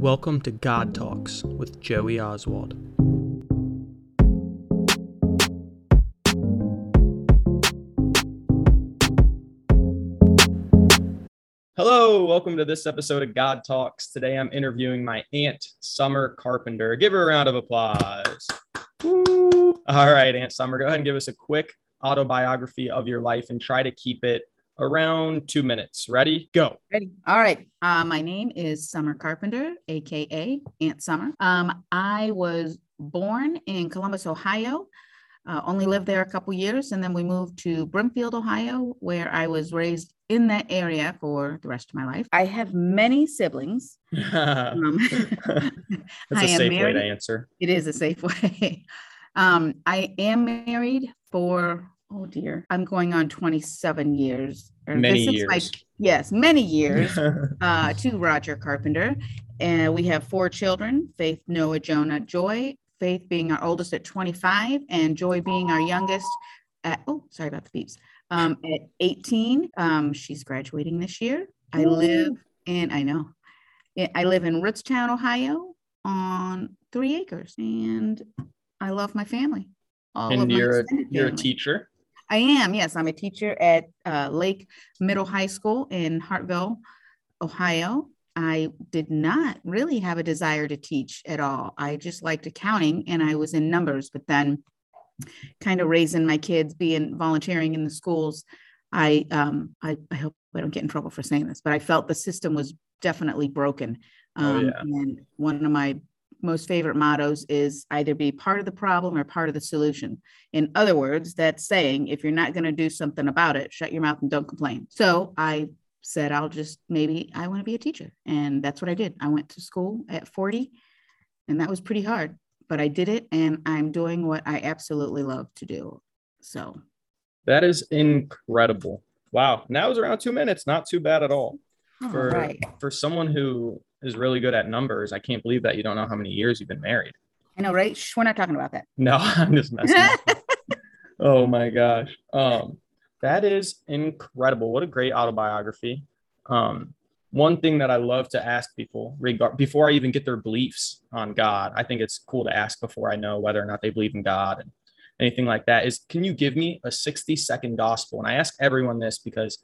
Welcome to God Talks with Joey Oswald. Hello, welcome to this episode of God Talks. Today I'm interviewing my Aunt Summer Carpenter. Give her a round of applause. Woo. All right, Aunt Summer, go ahead and give us a quick autobiography of your life and try to keep it around two minutes. Ready? Go. Ready. All right. Uh, my name is Summer Carpenter, aka Aunt Summer. Um, I was born in Columbus, Ohio. Uh, only lived there a couple years, and then we moved to Brimfield, Ohio, where I was raised in that area for the rest of my life. I have many siblings. Um, That's a safe way to answer. It is a safe way. Um, I am married for, oh dear, I'm going on 27 years. or Many this is my- years. yes, many years uh, to Roger Carpenter. And we have four children Faith, Noah, Jonah, Joy. Faith being our oldest at 25, and Joy being our youngest at, oh, sorry about the beeps, um, at 18. Um, she's graduating this year. I live in, I know, I- I live in Rootstown, Ohio on three acres, and I love my family. All and my you're a, you're a teacher. I am, yes. I'm a teacher at uh, Lake Middle High School in Hartville, Ohio. I did not really have a desire to teach at all. I just liked accounting and I was in numbers, but then kind of raising my kids, being volunteering in the schools, I um I, I hope I don't get in trouble for saying this, but I felt the system was definitely broken. Oh, Um, yeah. And one of my most favorite mottos is either be part of the problem or part of the solution. In other words, that's saying if you're not going to do something about it, shut your mouth and don't complain. So I said, I'll just maybe I want to be a teacher. And that's what I did. I went to school at 40, and that was pretty hard, but I did it. And I'm doing what I absolutely love to do. So That is incredible. Wow. And that was around two minutes. Not too bad at all. All For right. for someone who is really good at numbers, I can't believe that you don't know how many years you've been married. I know, right? Shh, we're not talking about that. No, I'm just messing. oh my gosh. Um, that is incredible. What a great autobiography. Um, one thing that I love to ask people regard before I even get their beliefs on God, I think it's cool to ask before I know whether or not they believe in God and anything like that is can you give me a 60 second gospel? And I ask everyone this because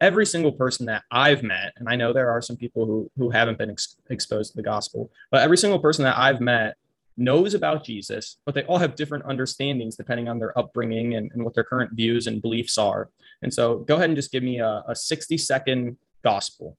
every single person that I've met, and I know there are some people who who haven't been ex- exposed to the gospel, but every single person that I've met knows about Jesus, but they all have different understandings depending on their upbringing and, and what their current views and beliefs are. And so go ahead and just give me a, a 60 second gospel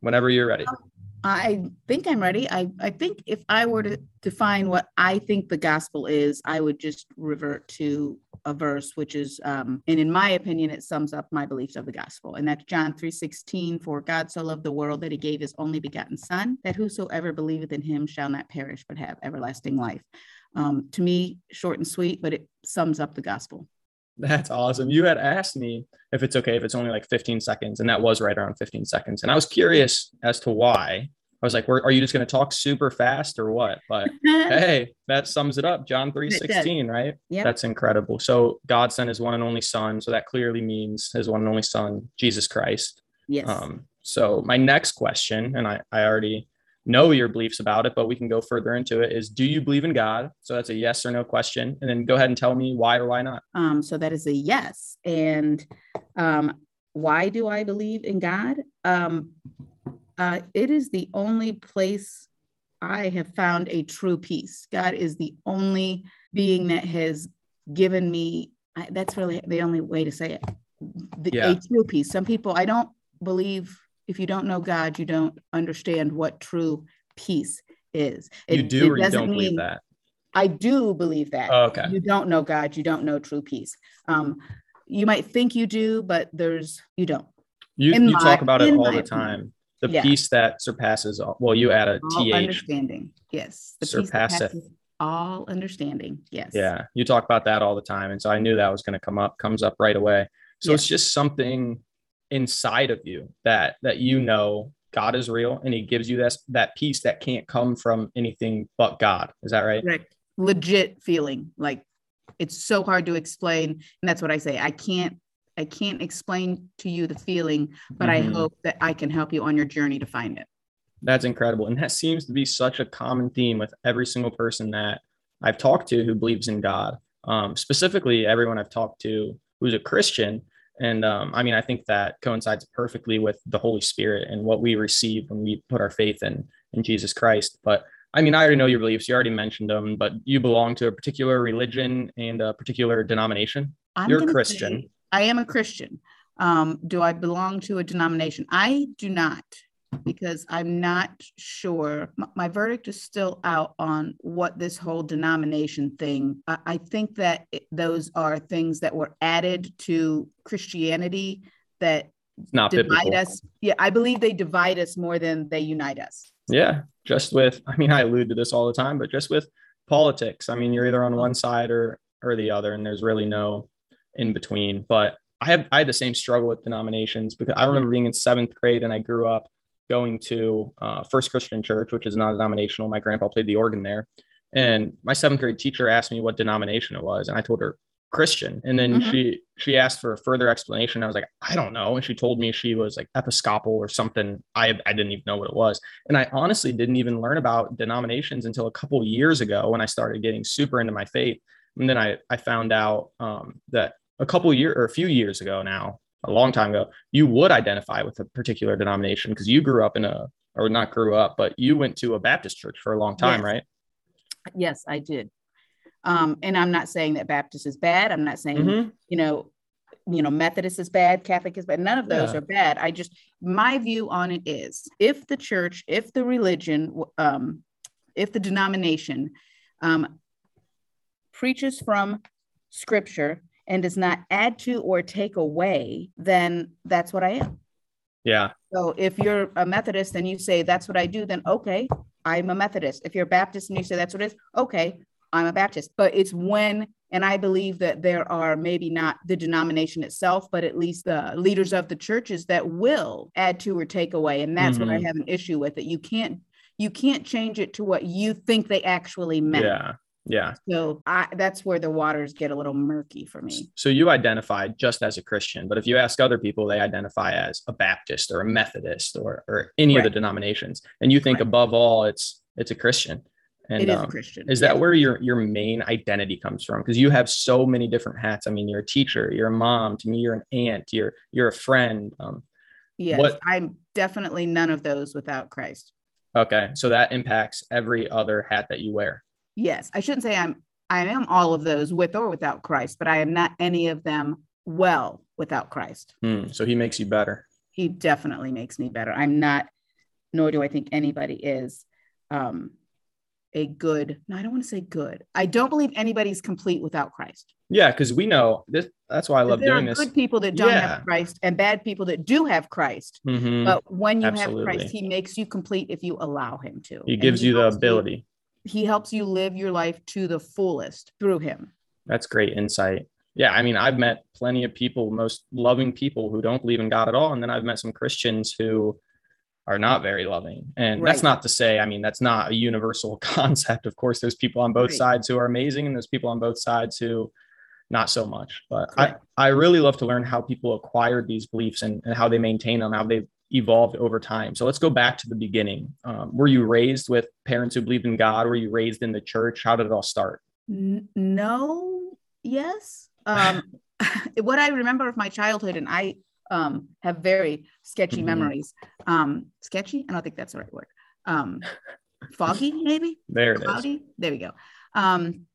whenever you're ready. Um, I think I'm ready. I, I think if I were to define what I think the gospel is, I would just revert to a verse, which is, um, and in my opinion, it sums up my beliefs of the gospel. And that's John 3:16, for God so loved the world that he gave his only begotten son, that whosoever believeth in him shall not perish, but have everlasting life. Um, to me, short and sweet, but it sums up the gospel. That's awesome. You had asked me if it's okay if it's only like 15 seconds, and that was right around 15 seconds. And I was curious as to why. I was like, "Were- are you just going to talk super fast or what? But hey, that sums it up. John 3 It does. 16, right? Yeah, That's incredible. So God sent his one and only son. So that clearly means his one and only son, Jesus Christ. yes. Um, so my next question, and I, I already know your beliefs about it, but we can go further into it is do you believe in God? So that's a yes or no question. And then go ahead and tell me why or why not. Um, so that is a yes. And um, why do I believe in God? Um, uh, it is the only place I have found a true peace. God is the only being that has given me. I, that's really the only way to say it. The, Yeah. A true peace. Some people, I don't believe. If you don't know God, you don't understand what true peace is. You do it or you don't believe that? I do believe that Oh, okay. you don't know God, you don't know true peace. Um, you might think you do, but there's you don't. You, in you my- talk about it all the opinion. time. The Yeah. peace that surpasses all. Well, you add a All th. understanding, yes. The peace that Surpasseth. all understanding, yes. Yeah, you talk about that all the time, and so I knew that was going to come up. Comes up right away. So Yeah. it's just something inside of you that that you know God is real, and He gives you that that peace that can't come from anything but God. Is that right? Correct. Legit feeling like it's so hard to explain, and that's what I say. I can't. I can't explain to you the feeling, but Mhm. I hope that I can help you on your journey to find it. That's incredible. And that seems to be such a common theme with every single person that I've talked to who believes in God. Um, specifically, everyone I've talked to who's a Christian. And um, I mean, I think that coincides perfectly with the Holy Spirit and what we receive when we put our faith in, in Jesus Christ. But I mean, I already know your beliefs. You already mentioned them, but you belong to a particular religion and a particular denomination. I'm You're a Christian. I am a Christian. Um, do I belong to a denomination? I do not because I'm not sure. My, verdict is still out on what this whole denomination thing. I, I think that it, those are things that were added to Christianity that not divide biblical. us. Yeah, I believe they divide us more than they unite us. Yeah, just with. I mean, I allude to this all the time, but just with politics. I mean, you're either on one side or or the other, and there's really no in between. But I have I had the same struggle with denominations because I remember being in seventh grade and I grew up going to uh, First Christian Church, which is non denominational. My grandpa played the organ there. And my seventh grade teacher asked me what denomination it was. And I told her Christian. And then mm-hmm. she she asked for a further explanation. I was like, I don't know. And she told me she was like Episcopal or something. I I didn't even know what it was. And I honestly didn't even learn about denominations until a couple years ago when I started getting super into my faith. And then I I found out um, that a couple year or a few years ago now, a long time ago, you would identify with a particular denomination because you grew up in a, or not grew up, but you went to a Baptist church for a long time, yes. right? Yes, I did. Um, and I'm not saying that Baptist is bad. I'm not saying, mm-hmm. you know, you know, Methodist is bad, Catholic is bad. None of those yeah. are bad. I just, my view on it is if the church, if the religion, um, if the denomination um, preaches from scripture and does not add to or take away, then that's what I am. Yeah. So if you're a Methodist and you say that's what I do, then okay, I'm a Methodist. If you're a Baptist and you say that's what it is, okay, I'm a Baptist. But it's when, and I believe that there are maybe not the denomination itself, but at least the leaders of the churches that will add to or take away. And that's mm-hmm. what I mm-hmm. have an issue with it. You can't you can't change it to what you think they actually meant. Yeah. Yeah. So I, that's where the waters get a little murky for me. So you identify just as a Christian, but if you ask other people, they identify as a Baptist or a Methodist or, or any right. of the denominations. And you think right. above all, it's, it's a Christian. And it is um, Christian. Is that where your, your main identity comes from? Because you have so many different hats. I mean, you're a teacher, you're a mom, to me, you're an aunt, you're, you're a friend. Um, yes, what, I'm definitely none of those without Christ. Okay. So that impacts every other hat that you wear yes, I shouldn't say I'm I am all of those with or without Christ, but I am not any of them well without Christ. Hmm, so he makes you better. He definitely makes me better. I'm not, nor do I think anybody is um, a good. No, I don't want to say good. I don't believe anybody's complete without Christ. Yeah, because we know this. That's why I love doing this. Good people that don't yeah. have Christ and bad people that do have Christ. Mm-hmm. But when you Absolutely. have Christ, He makes you complete if you allow Him to. He gives he you the ability he helps you live your life to the fullest through him. That's great insight. Yeah, I mean, I've met plenty of people, most loving people who don't believe in God at all. And then I've met some Christians who are not very loving. And right. that's not to say, I mean, that's not a universal concept. Of course, there's people on both right. sides who are amazing, and there's people on both sides who not so much. But I, I really love to learn how people acquired these beliefs and, and how they maintain them, how they evolved over time. So let's go back to the beginning. Um, were you raised with parents who believed in God? Were you raised in the church? How did it all start? No, yes. Um, what I remember of my childhood, and I um, have very sketchy mm-hmm. memories. Um, sketchy? I don't think that's the right word. Um, foggy, maybe? There it Cloudy? is. There we go. Um,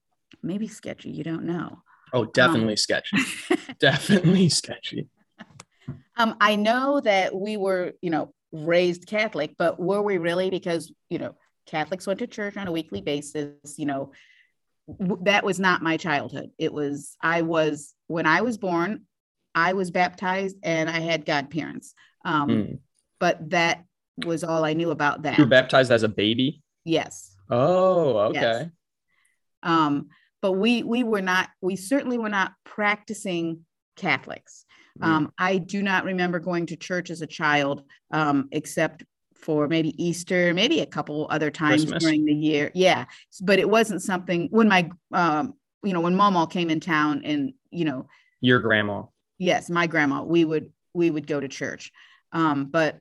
maybe sketchy. You don't know. Oh, definitely sketchy. definitely sketchy. Um, I know that we were, you know, raised Catholic, but were we really? Because, you know, Catholics went to church on a weekly basis, you know, that was not my childhood. It was, I was, when I was born, I was baptized and I had godparents. Um, mm. But that was all I knew about that. You were baptized as a baby? Yes. Oh, okay. Yes. Um, but we we were not, we certainly were not practicing Catholics. Mm-hmm. Um, I do not remember going to church as a child, um, except for maybe Easter, maybe a couple other times Christmas. during the year. Yeah, but it wasn't something when my, um, you know, when Mama came in town, and you know, your grandma. Yes, my grandma. We would we would go to church, um, but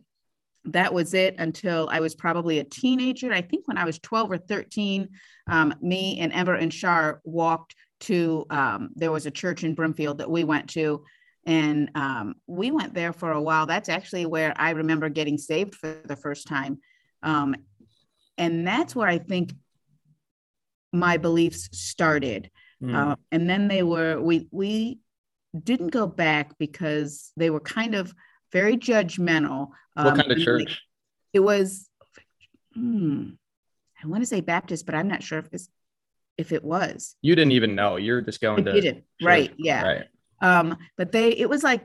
that was it until I was probably a teenager. I think when I was 12 or 13, um, me and Ever and Shar walked to, um, there was a church in Brimfield that we went to. And um, we went there for a while. That's actually where I remember getting saved for the first time. Um, and that's where I think my beliefs started. Mm. Uh, and then they were, we, we didn't go back because they were kind of very judgmental. What um, kind of church? It was, hmm, I want to say Baptist, but I'm not sure if it's, if it was. You didn't even know. You're just going I to. Didn't. Right. Yeah. Right. Um, but they, it was like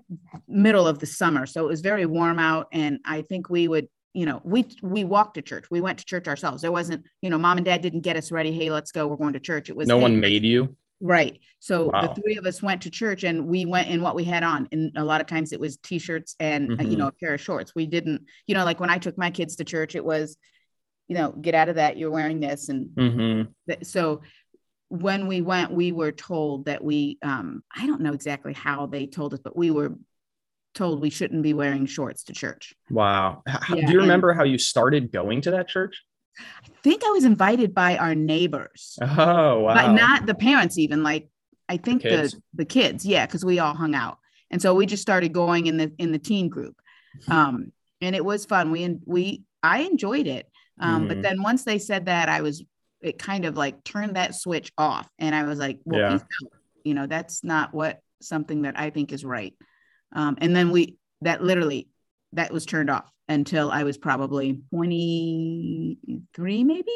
middle of the summer, so it was very warm out, and I think we would you know we we walked to church we went to church ourselves there wasn't you know mom and dad didn't get us ready hey let's go we're going to church it was no hey, one made you Right. So wow. the three of us went to church and we went in what we had on. And a lot of times it was t-shirts and mm-hmm. uh, you know a pair of shorts. We didn't, you know, like when I took my kids to church, it was, you know, get out of that. You're wearing this. And mm-hmm. th- so when we went, we were told that we, um, I don't know exactly how they told us, but we were told we shouldn't be wearing shorts to church. Wow. How, yeah, do you remember how you started going to that church? I think I was invited by our neighbors. Oh, wow. But not the parents, even like I think the kids, the, the kids yeah, because we all hung out. And so we just started going in the in the teen group. Um, and it was fun. We we I enjoyed it. Um, mm-hmm. but then once they said that, I was it kind of like turned that switch off. And I was like, well, yeah. you know, that's not what something that I think is right. Um, and then we that literally that was turned off until I was probably 23, maybe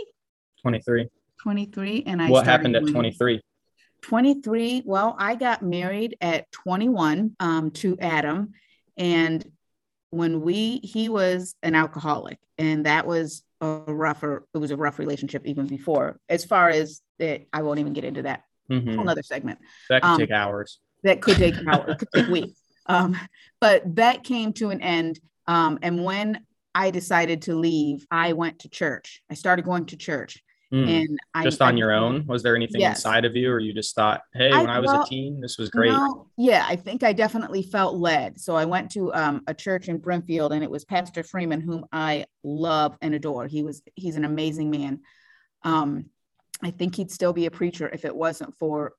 23. 23. And I what happened at 23? 23. Well, I got married at 21 um, to Adam. And when we, he was an alcoholic, and that was a rougher, it was a rough relationship even before, as far as it, I won't even get into that. Mm-hmm. Whole other segment. That could um, take hours. That could take hours, could take weeks. Um, but that came to an end um, and when I decided to leave, I went to church. I started going to church. Mm. And I just on I, your own, was there anything yes. inside of you, or you just thought, "Hey, when I, was well, a teen, this was great"? No, yeah, I think I definitely felt led. So I went to um, a church in Brimfield, and it was Pastor Freeman, whom I love and adore. He was he's an amazing man. Um, I think he'd still be a preacher if it wasn't for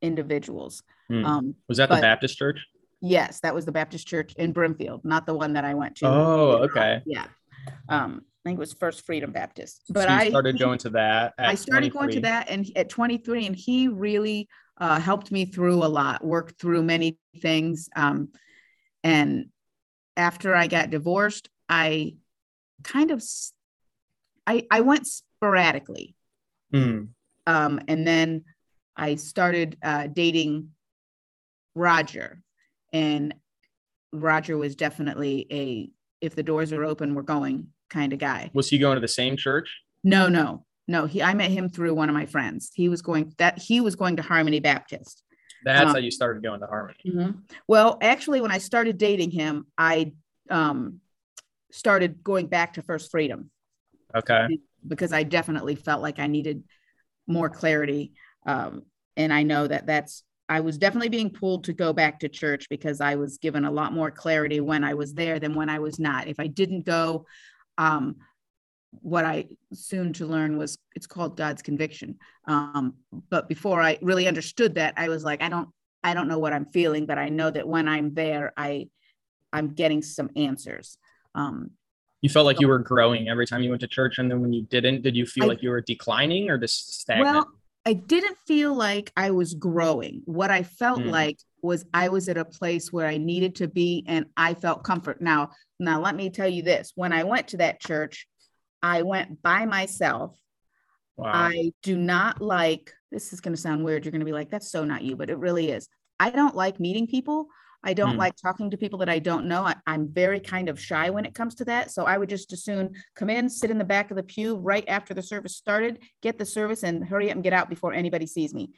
individuals. Mm. Um, was that but, the Baptist church? Yes, that was the Baptist church in Brimfield, not the one that I went to. Oh, okay. Yeah. Um, I think it was First Freedom Baptist. But so I started going to that. I started 23. going to that and at 23, and he really uh, helped me through a lot, worked through many things. Um, and after I got divorced, I kind of I I went sporadically. Mm. Um, and then I started uh, dating Roger, and Roger was definitely a if the doors are open, we're going kind of guy. Was he going to the same church? No, no, no. He I met him through one of my friends. He was going that he was going to Harmony Baptist. That's um, how you started going to Harmony. Mm-hmm. Well, actually, when I started dating him, I um, started going back to First Freedom. Okay. Because I definitely felt like I needed more clarity, um, and I know that that's I was definitely being pulled to go back to church because I was given a lot more clarity when I was there than when I was not. If I didn't go, um, what I soon to learn was it's called God's conviction. Um, but before I really understood that, I was like, I don't, I don't know what I'm feeling, but I know that when I'm there, I, I'm getting some answers. Um, you felt like so, you were growing every time you went to church, and then when you didn't, did you feel I, like you were declining or just stagnant? Well, I didn't feel like I was growing. What I felt mm. like was I was at a place where I needed to be and I felt comfort. Now, now let me tell you this. When I went to that church, I went by myself. Wow. I do not like this is going to sound weird. You're going to be like that's so not you, but it really is. I don't like meeting people. I don't mm. like talking to people that I don't know. I, am very kind of shy when it comes to that. So I would just as soon come in, sit in the back of the pew right after the service started, get the service, and hurry up and get out before anybody sees me.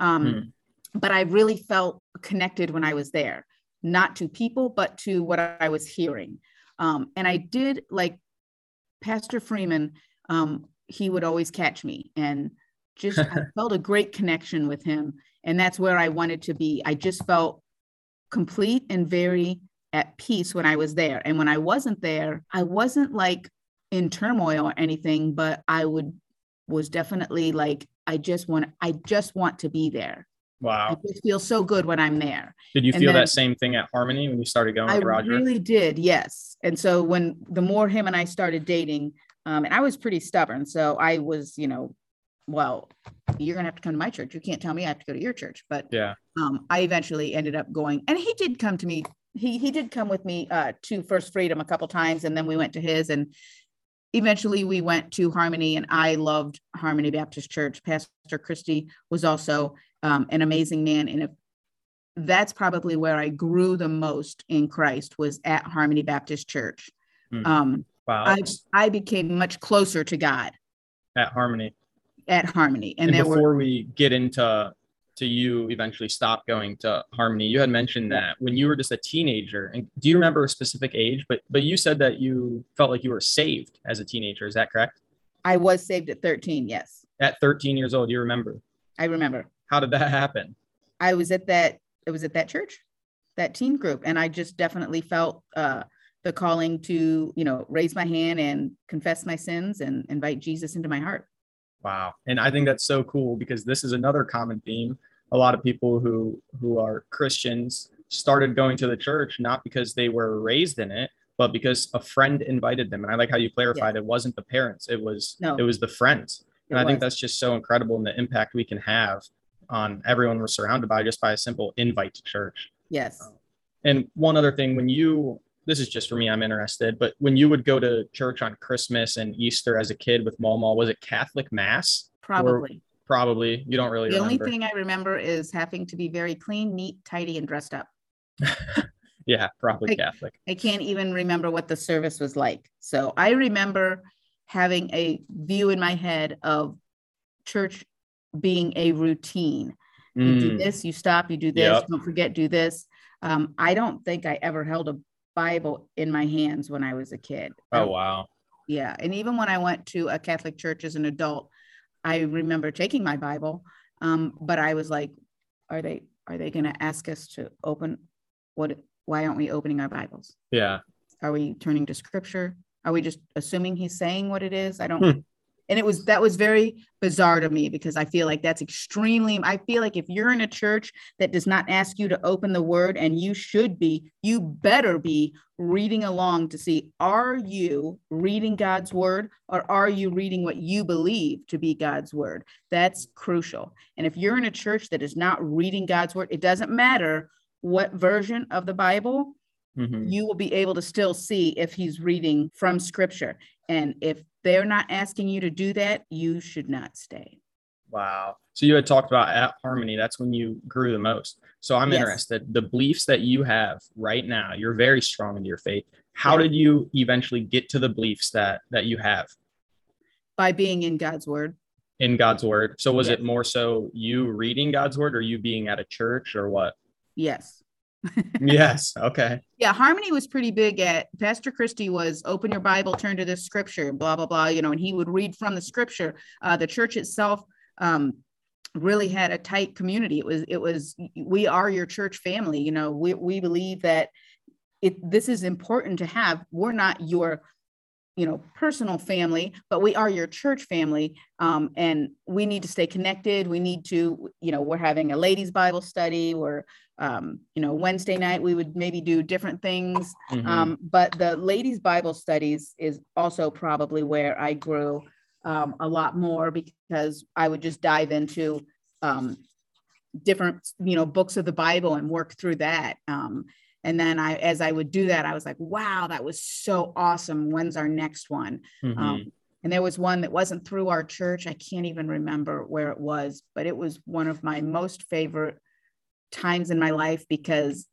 Um, mm. But I really felt connected when I was there, not to people, but to what I was hearing. Um, and I did like Pastor Freeman, um, he would always catch me and just I felt a great connection with him. And that's where I wanted to be. I just felt complete and very at peace when I was there. And when I wasn't there, I wasn't like in turmoil or anything, but I would was definitely like, I just want I just want to be there. Wow. It feels so good when I'm there. Did you And feel then- that same thing at Harmony when you started going I with Roger? really did, yes. And so when the more him and I started dating, um, and I was pretty stubborn, so I was, you know, well, you're gonna have to come to my church. You can't tell me I have to go to your church. But yeah. um, I eventually ended up going, and he did come to me. He he did come with me uh, to First Freedom a couple times, and then we went to his, and eventually we went to Harmony, and I loved Harmony Baptist Church. Pastor Christie was also um, an amazing man, and if that's probably where I grew the most in Christ was at Harmony Baptist Church. Hmm. Um, Wow. I I became much closer to God at Harmony. at Harmony, and, And, there were before we get into to you eventually stop going to Harmony, you had mentioned that when you were just a teenager, and do you remember a specific age? But but you said that you felt like you were saved as a teenager. Is that correct? I was saved at 13. Yes, At 13 years old, you remember? I remember. How did that happen? I was at that it was at that church, that teen group, and I just definitely felt uh, the calling to you know raise my hand and confess my sins and invite Jesus into my heart. Wow. And I think that's so cool because this is another common theme. A lot of people who who are Christians started going to the church not because they were raised in it, but because a friend invited them. And I like how you clarified it wasn't the parents, it was No. it was the friends. It And I think that's just so incredible and the impact we can have on everyone we're surrounded by just by a simple invite to church. yes, um, And one other thing, when you, this is just for me, I'm interested, but when you would go to church on Christmas and Easter as a kid with Mama, was it Catholic Mass? probably. Probably. You don't really the remember. only thing I remember is having to be very clean, neat, tidy, and dressed up. yeah, probably Like- Catholic. I can't even remember what the service was like. So I remember having a view in my head of church being a routine. You do Mm, this, you stop, you do this, Yep. don't forget, do this. Um, I don't think I ever held a Bible in my hands when I was a kid. Oh don't- wow. Yeah. And even when I went to a Catholic church as an adult, I remember taking my Bible. Um, but I was like, are they are they gonna ask us to open what why aren't we opening our Bibles? Yeah. Are we turning to scripture? Are we just assuming he's saying what it is? I don't. And it was that was very bizarre to me because I feel like that's extremely. I feel like if you're in a church that does not ask you to open the word, and you should be, you better be reading along to see are you reading God's word or are you reading what you believe to be God's word? That's crucial. And if you're in a church that is not reading God's word, it doesn't matter what version of the Bible Mhm. you will be able to still see if he's reading from scripture. And if they're not asking you to do that, you should not stay. Wow. So you had talked about at Harmony, that's when you grew the most. So I'm Yes. interested. The beliefs that you have right now, you're very strong in your faith. How Yeah. did you eventually get to the beliefs that that you have By being in God's word. in God's word? So was Yes. it more so you reading God's word or you being at a church or what? Yes. Yes. Okay. Yeah, Harmony was pretty big at Pastor Christie was open your Bible, turn to this scripture, blah, blah, blah, you know, and he would read from the scripture. Uh, the church itself um, really had a tight community. It was, it was, we are your church family. You know, we, we believe that it, this is important to have. We're not your, you know, personal family, but we are your church family. Um, and we need to stay connected. We need to, you know, we're having a ladies Bible study. We're, um, you know, Wednesday night, we would maybe do different things. Mhm. Um, but the ladies Bible studies is also probably where I grew um, a lot more because I would just dive into um, different, you know, books of the Bible and work through that. Um, and then I, as I would do that, I was like, wow, that was so awesome. When's our next one? Mhm. Um, and there was one that wasn't through our church. I can't even remember where it was, but it was one of my most favorite times in my life because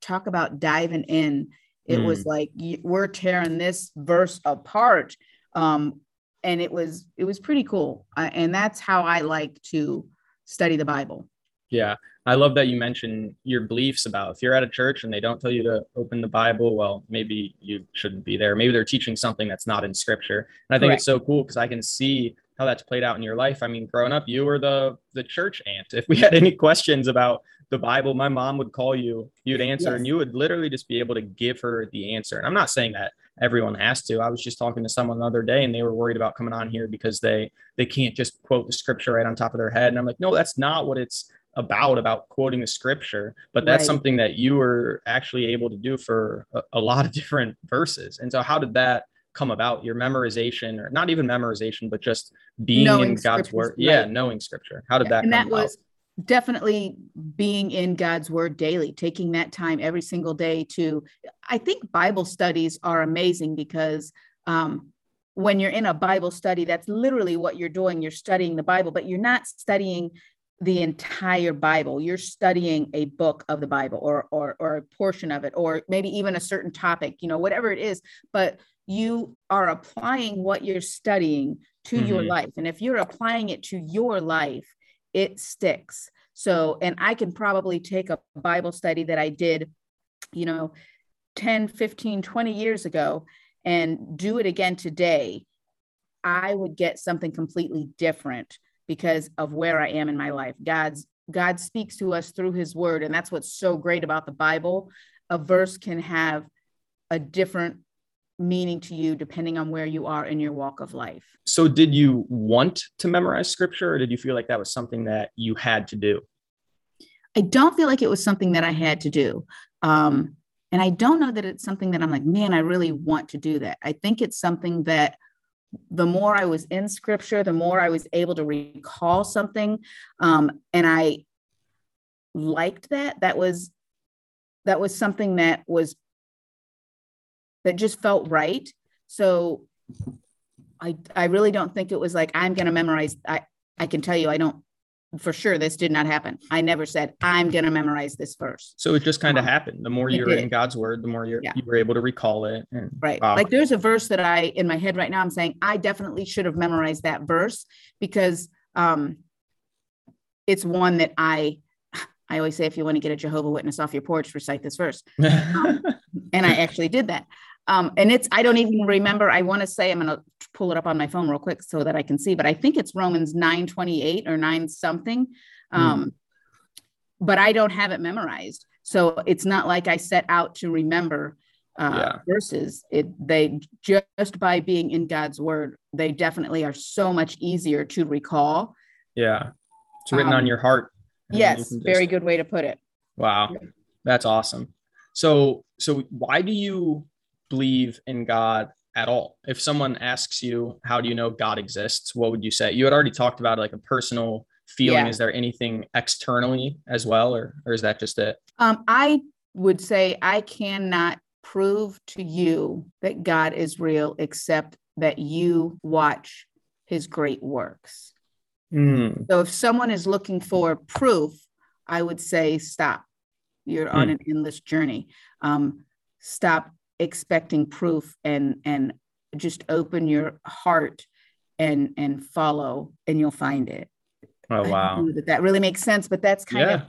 talk about diving in. It was like we're tearing this verse apart, um, and it was it was pretty cool. Uh, and that's how I like to study the Bible. Yeah. I love that you mentioned your beliefs about if you're at a church and they don't tell you to open the Bible, well, maybe you shouldn't be there. Maybe they're teaching something that's not in scripture. And I think it's so cool because I can see how that's played out in your life. I mean, growing up, you were the the church aunt. If we had any questions about the Bible, my mom would call you, you'd answer, yes. and you would literally just be able to give her the answer. And I'm not saying that everyone has to. I was just talking to someone the other day and they were worried about coming on here because they they can't just quote the scripture right on top of their head. And I'm like, no, that's not what it's about about quoting the scripture but that's right. something that you were actually able to do for a, a, lot of different verses and so how did that come about your memorization or not even memorization but just being knowing in god's word right. yeah knowing scripture how did yeah. that and that about? was definitely being in God's word daily, taking that time every single day to, I think Bible studies are amazing because um, when you're in a Bible study, that's literally what you're doing. You're studying the Bible, but you're not studying the entire Bible. You're studying a book of the Bible or, or, or a portion of it, or maybe even a certain topic, you know, whatever it is. But you are applying what you're studying to mm-hmm. your life. And if you're applying it to your life, it sticks. So, and I can probably take a Bible study that I did, you know, 10, 15, 20 years ago and do it again today. I would get something completely different because of where I am in my life. God's God speaks to us through his word and that's what's so great about the Bible. A verse can have a different meaning to you depending on where you are in your walk of life. So, did you want to memorize scripture or did you feel like that was something that you had to do? I don't feel like it was something that I had to do. Um, and I don't know that it's something that I'm like, man, I really want to do that. I think it's something that the more I was in scripture, the more I was able to recall something. Um, and I liked that. That was that was something that was that just felt right. So I I really don't think it was like I'm going to memorize. I I can tell you I don't for sure this did not happen. I never said I'm going to memorize this verse. So it just kind of um, happened. The more you're in God's word, the more you're yeah. you were able to recall it. And, right. Wow. Like there's a verse that I in my head right now I'm saying I definitely should have memorized that verse because um it's one that I I always say if you want to get a Jehovah Witness off your porch, recite this verse. Um, and I actually did that. Um, and it's, I don't even remember, I want to say, I'm going to pull it up on my phone real quick so that I can see, but I think it's Romans 9 28 or 9 something. Hmm. Um, mm. But I don't have it memorized. So it's not like I set out to remember uh, yeah. verses. It, they just by being in God's word, they definitely are so much easier to recall. Yeah. It's written um, on your heart. Yes. Just... Very good way to put it. Wow. That's awesome. So, so why do you believe in God at all. If someone asks you, how do you know God exists? What would you say? You had already talked about like a personal feeling. Yeah. Is there anything externally as well, or, or is that just it? Um, I would say I cannot prove to you that God is real except that you watch his great works. Mm. So if someone is looking for proof, I would say stop. You're mm. on an endless journey. Um, stop expecting proof and and just open your heart and and follow and you'll find it oh wow that that really makes sense but that's kind yeah. of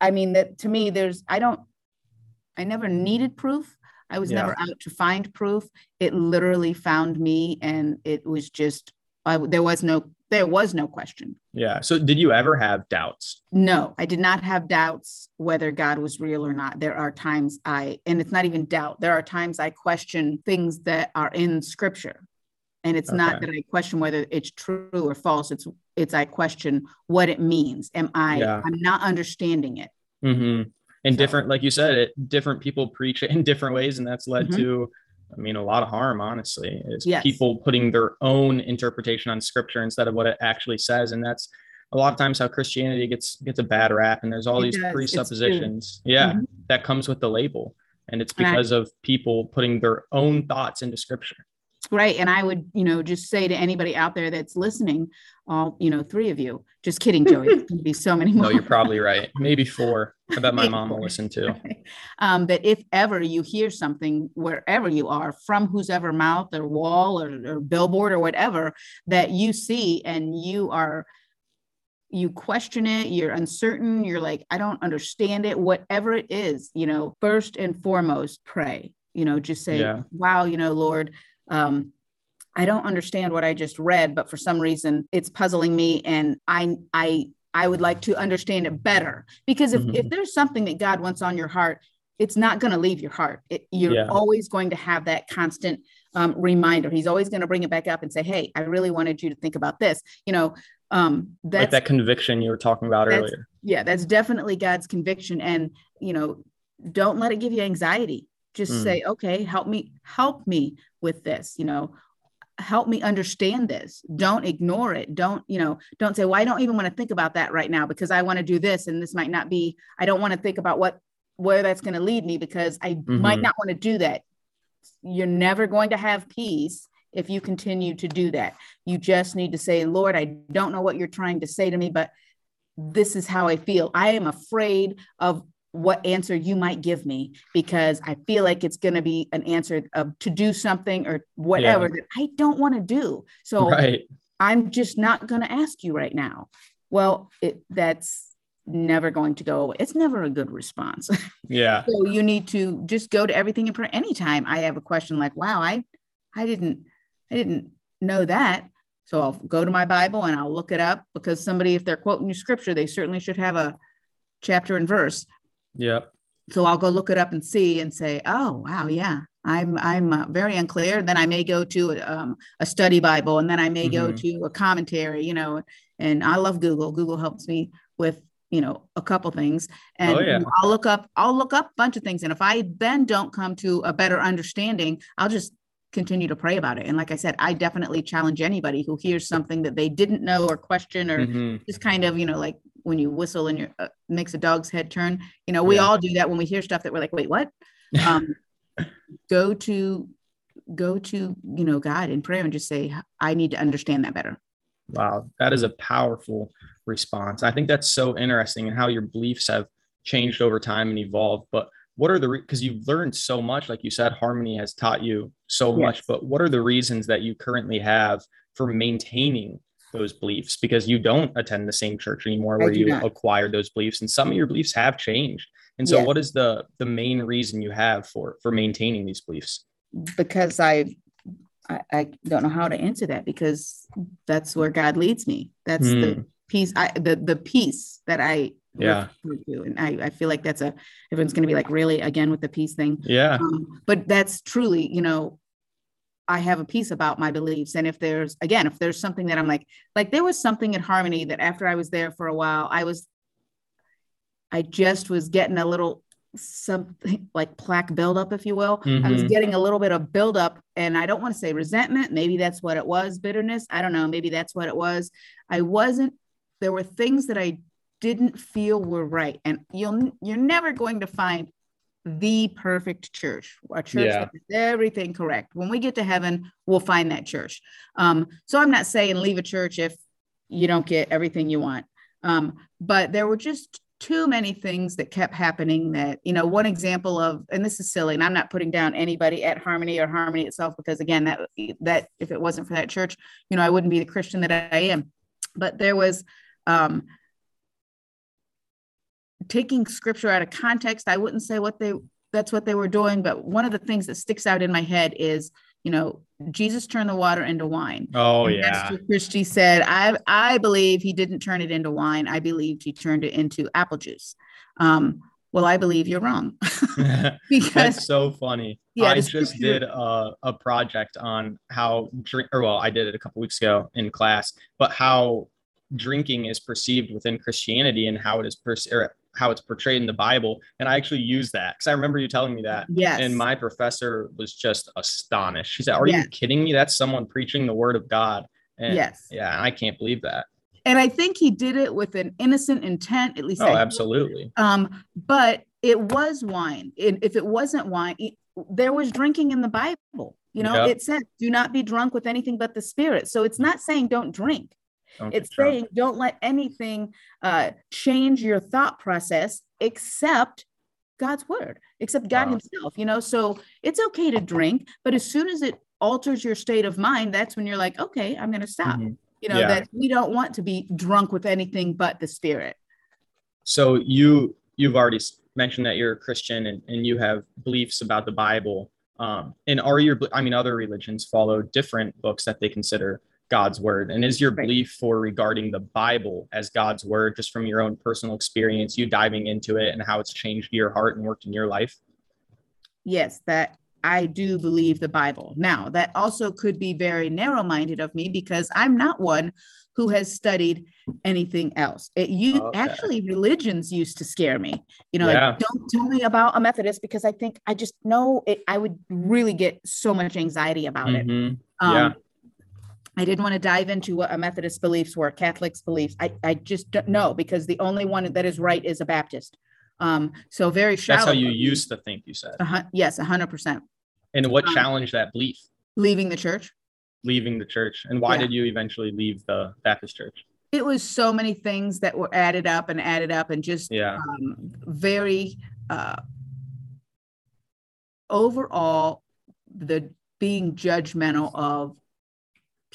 i mean that to me there's i don't i never needed proof i was yeah. never out to find proof it literally found me and it was just I, there was no there was no question. Yeah. So did you ever have doubts? No, I did not have doubts whether God was real or not. There are times I, and it's not even doubt, there are times I question things that are in scripture. And it's okay. not that I question whether it's true or false. It's it's I question what it means. Am I yeah. I'm not understanding it. Mm-hmm. And so. different, like you said, it different people preach it in different ways, and that's led mm-hmm. to I mean, a lot of harm, honestly, is yes. people putting their own interpretation on scripture instead of what it actually says. And that's a lot of times how Christianity gets gets a bad rap. And there's all it these does. presuppositions, yeah, mm-hmm. that comes with the label. And it's because of people putting their own thoughts into scripture. Right. And I would, you know, just say to anybody out there that's listening, all, you know, three of you, just kidding, Joey. There's be so many more. No, you're probably right. Maybe four. I bet my mom will listen too. Um, that if ever you hear something wherever you are from whose ever mouth or wall or, or billboard or whatever that you see and you are you question it, you're uncertain, you're like, I don't understand it, whatever it is, you know, first and foremost, pray. You know, just say, yeah. wow, you know, Lord, um, I don't understand what I just read, but for some reason it's puzzling me and I I I would like to understand it better. Because if, mm-hmm. if there's something that God wants on your heart, it's not going to leave your heart. It, you're yeah. always going to have that constant um, reminder. He's always going to bring it back up and say, "Hey, I really wanted you to think about this." You know, um, that's like that conviction you were talking about earlier. Yeah, that's definitely God's conviction, and you know, don't let it give you anxiety. Just mm. say, "Okay, help me, help me with this." You know, help me understand this don't ignore it don't you know don't say well i don't even want to think about that right now because i want to do this and this might not be i don't want to think about what where that's going to lead me because i mm-hmm. might not want to do that you're never going to have peace if you continue to do that you just need to say lord i don't know what you're trying to say to me but this is how i feel i am afraid of what answer you might give me because I feel like it's going to be an answer of to do something or whatever yeah. that I don't want to do. So right. I'm just not going to ask you right now. Well, it, that's never going to go away. It's never a good response. Yeah. so you need to just go to everything in prayer. Anytime I have a question like, wow, I, I didn't, I didn't know that. So I'll go to my Bible and I'll look it up because somebody, if they're quoting you scripture, they certainly should have a chapter and verse. Yep. So I'll go look it up and see and say, oh wow, yeah, I'm I'm uh, very unclear. Then I may go to um, a study Bible, and then I may mm-hmm. go to a commentary. You know, and I love Google. Google helps me with you know a couple things and oh, yeah. i'll look up i'll look up a bunch of things and if i then don't come to a better understanding i'll just continue to pray about it and like i said i definitely challenge anybody who hears something that they didn't know or question or mm-hmm. just kind of you know like when you whistle and your uh, makes a dog's head turn. You know, we yeah. all do that when we hear stuff that we're like, wait, what? Um, go to go to you know God in prayer and just say, I need to understand that better. Wow, that is a powerful response. I think that's so interesting and how your beliefs have changed over time and evolved. But what are the because re- you've learned so much, like you said, Harmony has taught you so yes. much. But what are the reasons that you currently have for maintaining those beliefs because you don't attend the same church anymore where you not. acquired those beliefs and some of your beliefs have changed and so what is the the main reason you have for for maintaining these beliefs because I, I I, don't know how to answer that because that's where God leads me. That's mm. the hmm. peace. I the the peace that I yeah and I, I feel like that's a everyone's going to be like really again with the peace thing yeah um, but that's truly you know I have a peace about my beliefs. And if there's, again, if there's something that I'm like, like there was something at Harmony that after I was there for a while, I was, I just was getting a little something like plaque buildup, if you will. Mm-hmm. I was mm-hmm. getting a little bit of buildup, and I don't want to say resentment. Maybe that's what it was, bitterness. I don't know. Maybe that's what it was. I wasn't, there were things that I didn't feel were right. And you'll, you're never going to find the perfect church, a church yeah. that is everything correct. When we get to heaven, we'll find that church. Um, so I'm not saying leave a church if you don't get everything you want. Um, but there were just too many things that kept happening that, you know, one example of, and this is silly, and I'm not putting down anybody at Harmony or Harmony itself, because again, that, that if it wasn't for that church, you know, I wouldn't be the Christian that I am. But there was, um, taking scripture out of context i wouldn't say what they that's what they were doing but one of the things that sticks out in my head is you know jesus turned the water into wine. Oh and yeah. christie said i i believe he didn't turn it into wine. I believed he turned it into apple juice. Um, well i believe you're wrong. Because that's so funny. Yeah, i just did a, a project on how drink or well i did it a couple weeks ago in class but how drinking is perceived within christianity and how it is perceived how it's portrayed in the Bible. And I actually use that because I remember you telling me that. Yes. And my professor was just astonished. She said, Are yes. you kidding me? That's someone preaching the word of God. And yes. Yeah, I can't believe that. And I think he did it with an innocent intent, at least. Oh, I absolutely. Um, but it was wine. If it wasn't wine, it, there was drinking in the Bible. You know, yep. it said, "Do not be drunk with anything but the Spirit." So it's not saying don't drink. It's saying don't let anything uh, change your thought process except God's word, except God wow. Himself. You know, so it's okay to drink, but as soon as it alters your state of mind, that's when you're like, okay, I'm going to stop. Mm-hmm. You know, yeah. that we don't want to be drunk with anything but the Spirit. So you you've already mentioned that you're a Christian and, and you have beliefs about the Bible. Um, and are your, I mean, other religions follow different books that they consider God's word. And is your right. belief for regarding the Bible as God's word, just from your own personal experience, you diving into it and how it's changed your heart and worked in your life? Yes, that I do believe the Bible. Now, that also could be very narrow minded of me because I'm not one who has studied anything else. It you okay. actually religions used to scare me. You know, yeah. like, don't tell me about a Methodist because I think I just know it. I would really get so much anxiety about mm-hmm. it. Um, yeah. I didn't want to dive into what a Methodist beliefs were, Catholics beliefs. I, I just don't know because the only one that is right is a Baptist. Um, so very shallow. That's how you used to think. You said. Uh-huh, yes, hundred percent. And what um, challenged that belief? Leaving the church. Leaving the church, and why yeah. did you eventually leave the Baptist church? It was so many things that were added up and added up, and just yeah, um, very uh, overall the being judgmental of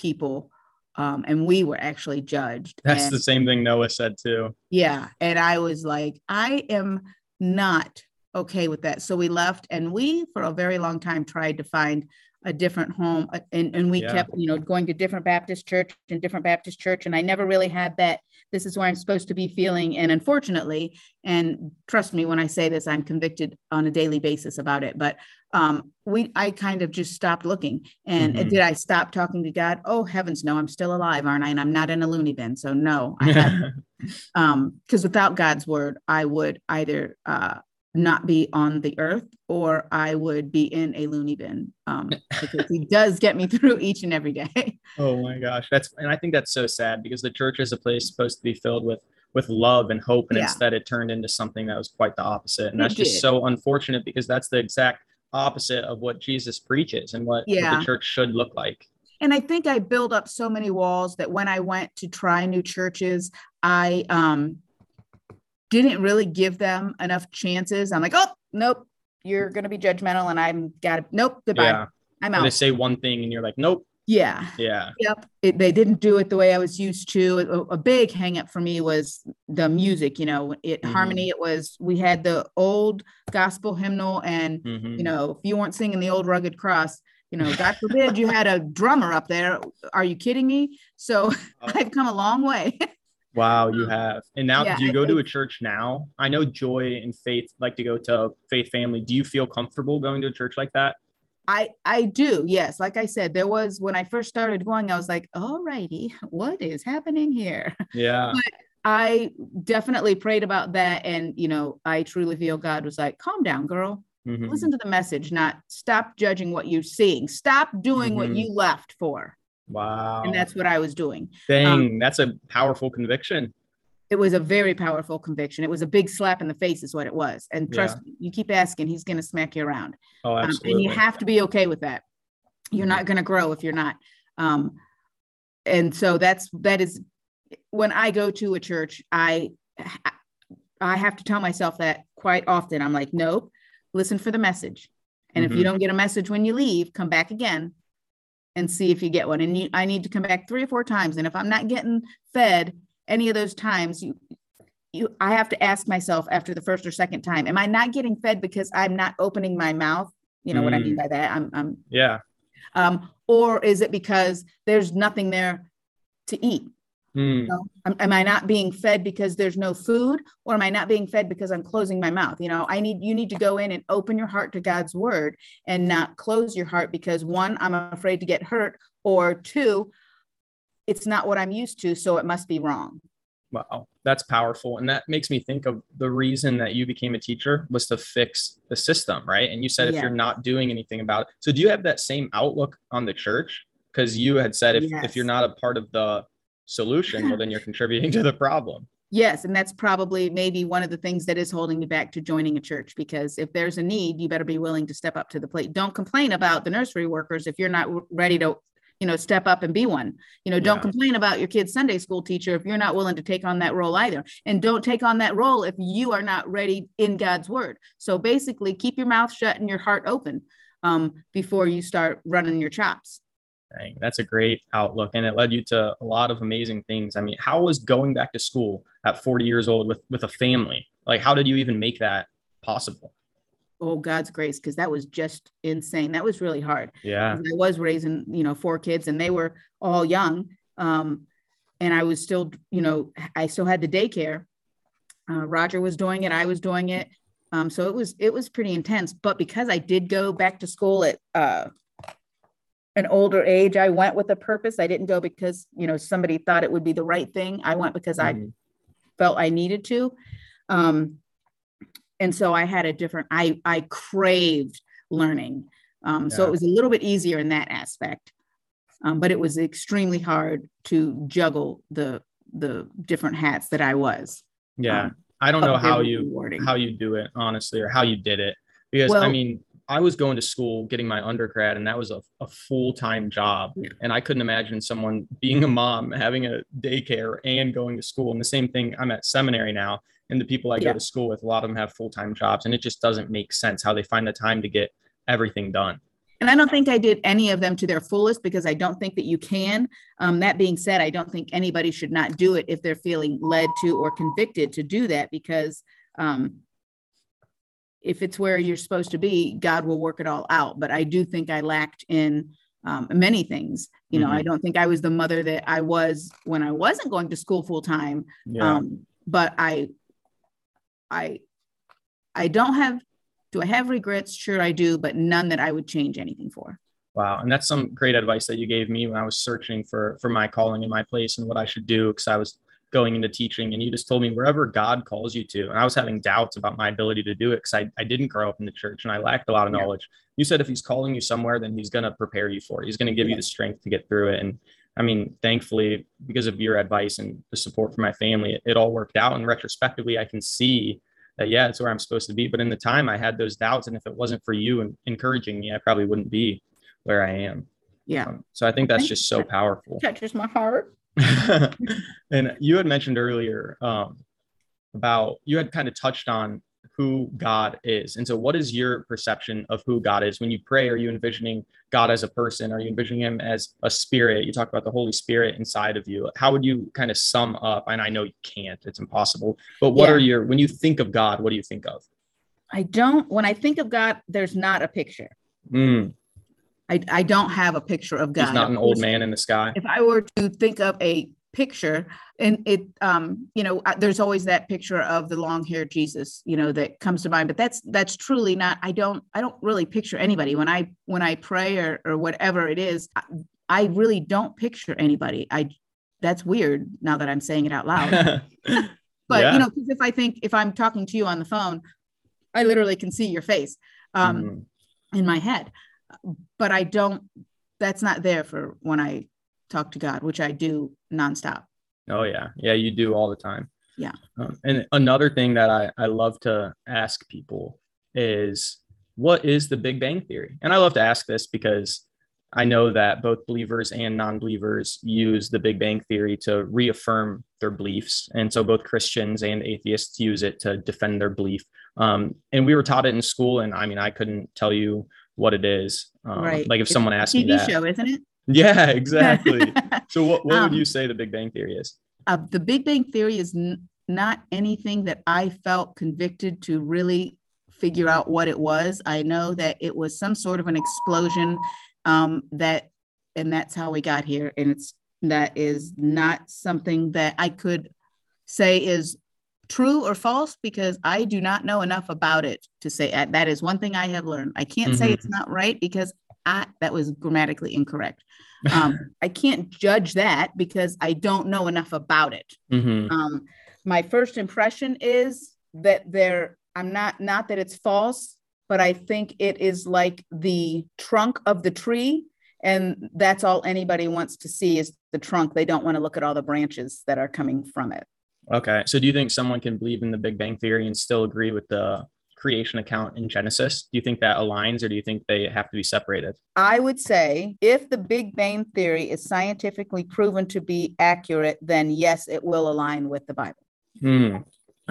people um, and we were actually judged. That's and, the same thing Noah said too. Yeah, and I was like, I am not okay with that. So we left, and we for a very long time tried to find a different home, uh, and and we yeah. kept you know going to different Baptist church and different Baptist church, and I never really had that. This is where I'm supposed to be feeling, and unfortunately, and trust me when I say this, I'm convicted on a daily basis about it. But um, we I kind of just stopped looking. And mm-hmm. did I stop talking to God? Oh heavens, no! I'm still alive, aren't I? And I'm not in a loony bin, so no. I um, because without God's word, I would either uh, not be on the earth or I would be in a loony bin um, because He does get me through each and every day. oh my gosh, that's and I think that's so sad because the church is a place supposed to be filled with with love and hope and yeah. instead it turned into something that was quite the opposite and that's just so unfortunate because that's the exact opposite of what Jesus preaches and what, yeah. what the church should look like. And I think I built up so many walls that when I went to try new churches, I um, didn't really give them enough chances. I'm like, oh, nope, you're going to be judgmental, and I'm got to, nope, goodbye. Yeah. I'm out. they say one thing, and you're like, nope. Yeah. Yeah. Yep. It, they didn't do it the way I was used to. A, a big hangup for me was the music. You know, it mm-hmm. harmony. It was we had the old gospel hymnal, and mm-hmm. you know, if you weren't singing the old rugged cross, you know, God forbid you had a drummer up there. Are you kidding me? So oh. I've come a long way. Wow, you have. And now, yeah, do you go to a church now? I know Joy and Faith like to go to Faith Family. Do you feel comfortable going to a church like that? I I do, yes. Like I said, there was when I first started going, I was like, all righty, what is happening here? Yeah. But I definitely prayed about that. And you know, I truly feel God was like, calm down, girl. Mm-hmm. Listen to the message, not stop judging what you're seeing. Stop doing mm-hmm. what you left for. Wow. And that's what I was doing. Dang, um, that's a powerful conviction it was a very powerful conviction. It was a big slap in the face, is what it was. And trust yeah. me, you keep asking, he's going to smack you around. Oh, absolutely. Um, and you have to be okay with that. You're not going to grow if you're not. Um, and so that's that is when I go to a church, I I have to tell myself that quite often. I'm like, nope, listen for the message. And mm-hmm. if you mm-hmm. don't get a message when you leave, come back again and see if you get one. And you, I need to come back three or four times. And if I'm not getting fed, any of those times you you I have to ask myself after the first or second time, am I not getting fed because I'm not opening my mouth? You know mm. what I mean mm. by that? I'm I'm yeah. Um, or is it because there's nothing there to eat? Mm. am, am, I not being fed because there's no food, or am I not being fed because I'm closing my mouth? You know, I need you need to go in and open your heart to God's word and not close your heart because one, I'm afraid to get hurt, or two, it's not what I'm used to, so it must be wrong. Wow, that's powerful. And that makes me think of the reason that you became a teacher was to fix the system, right? And you said if yeah. you're not doing anything about it. So do you have that same outlook on the church? Because you had said if, yes. if you're not a part of the solution, well, then you're contributing to the problem. Yes, and that's probably maybe one of the things that is holding me back to joining a church because if there's a need, you better be willing to step up to the plate. Don't complain about the nursery workers if you're not ready to you know step up and be one you know don't yeah. complain about your kid's sunday school teacher if you're not willing to take on that role either and don't take on that role if you are not ready in god's word so basically keep your mouth shut and your heart open um, before you start running your chops Dang, that's a great outlook and it led you to a lot of amazing things i mean how was going back to school at 40 years old with with a family like how did you even make that possible oh God's grace because that was just insane. That was really hard. Yeah. I was raising, you know, four kids and they were all young. Um, and I was still, you know, I still had the daycare. Uh, Roger was doing it. I was doing it. Um, so it was it was pretty intense. But because I did go back to school at uh, an older age, I went with a purpose. I didn't go because you know somebody thought it would be the right thing. I went because mm-hmm. I felt I needed to. Um, and so I had a different. I I craved learning. Um, yeah. So it was a little bit easier in that aspect, um, but it was extremely hard to juggle the the different hats that I was. Yeah. Um, I don't know how you rewarding. how you do it honestly, or how you did it because well, I mean I was going to school getting my undergrad, and that was a, a full time job. And I couldn't imagine someone being a mom, having a daycare, and going to school. And the same thing, I'm at seminary now, and the people I yeah. go to school with, a lot of them have full time jobs, and it just doesn't make sense how they find the time to get everything done. And I don't think I did any of them to their fullest because I don't think that you can. Um, that being said, I don't think anybody should not do it if they're feeling led to or convicted to do that because um, if it's where you're supposed to be, God will work it all out. But I do think I lacked in um, many things. You know, mm-hmm. I don't think I was the mother that I was when I wasn't going to school full time. Yeah. Um, but I, I, I don't have do I have regrets? Sure, I do, but none that I would change anything for. Wow, and that's some great advice that you gave me when I was searching for for my calling and my place and what I should do because I was going into teaching and you just told me wherever God calls you to. And I was having doubts about my ability to do it because I, I didn't grow up in the church and I lacked a lot of knowledge. Yeah. You said if he's calling you somewhere, then he's going to prepare you for it. He's going to give yeah. you the strength to get through it. And I mean, thankfully, because of your advice and the support from my family, it, it all worked out. And retrospectively, I can see that yeah, it's where I'm supposed to be. But in the time, I had those doubts, and if it wasn't for you and encouraging me, I probably wouldn't be where I am. Yeah. Um, so I think that's just so powerful. Touches my heart. and you had mentioned earlier um, about you had kind of touched on who God is. And so, what is your perception of who God is? When you pray, are you envisioning God as a person? Are you envisioning Him as a spirit? You talk about the Holy Spirit inside of you. How would you kind of sum up? And I know you can't, it's impossible. But what yeah. are your, when you think of God, what do you think of? I don't, when I think of God, there's not a picture. Mm. I, I don't have a picture of God. He's not an old man in the sky. If I were to think of a picture and it um you know there's always that picture of the long haired jesus you know that comes to mind but that's that's truly not i don't i don't really picture anybody when i when i pray or or whatever it is i, I really don't picture anybody i that's weird now that i'm saying it out loud but yeah. you know because if i think if i'm talking to you on the phone i literally can see your face um mm in my head but i don't that's not there for when i talk to God, which I do nonstop. Oh yeah, yeah, you do all the time. Yeah. Um, and another thing that I I love to ask people is what is the Big Bang Theory? And I love to ask this because I know that both believers and non-believers use the Big Bang Theory to reaffirm their beliefs, and so both Christians and atheists use it to defend their belief. Um, and we were taught it in school, and I mean, I couldn't tell you what it is. Um, right. Like if it's someone asked TV me that, show, isn't it? Yeah, exactly. so what, what would um, you say the Big Bang Theory is? Uh, the Big Bang Theory is n- not anything that I felt convicted to really figure out what it was. I know that it was some sort of an explosion um, that, and that's how we got here. And it's that is not something that I could say is true or false because I do not know enough about it to say uh, that is one thing I have learned. I can't mm-hmm. say it's not right because I, that was grammatically incorrect. Um, I can't judge that because I don't know enough about it. Mm-hmm. Um, my first impression is that there, I'm not, not that it's false, but I think it is like the trunk of the tree. And that's all anybody wants to see is the trunk. They don't want to look at all the branches that are coming from it. Okay. So do you think someone can believe in the Big Bang Theory and still agree with the creation account in Genesis? Do you think that aligns or do you think they have to be separated? I would say if the Big Bang Theory is scientifically proven to be accurate, then yes, it will align with the Bible. Hmm.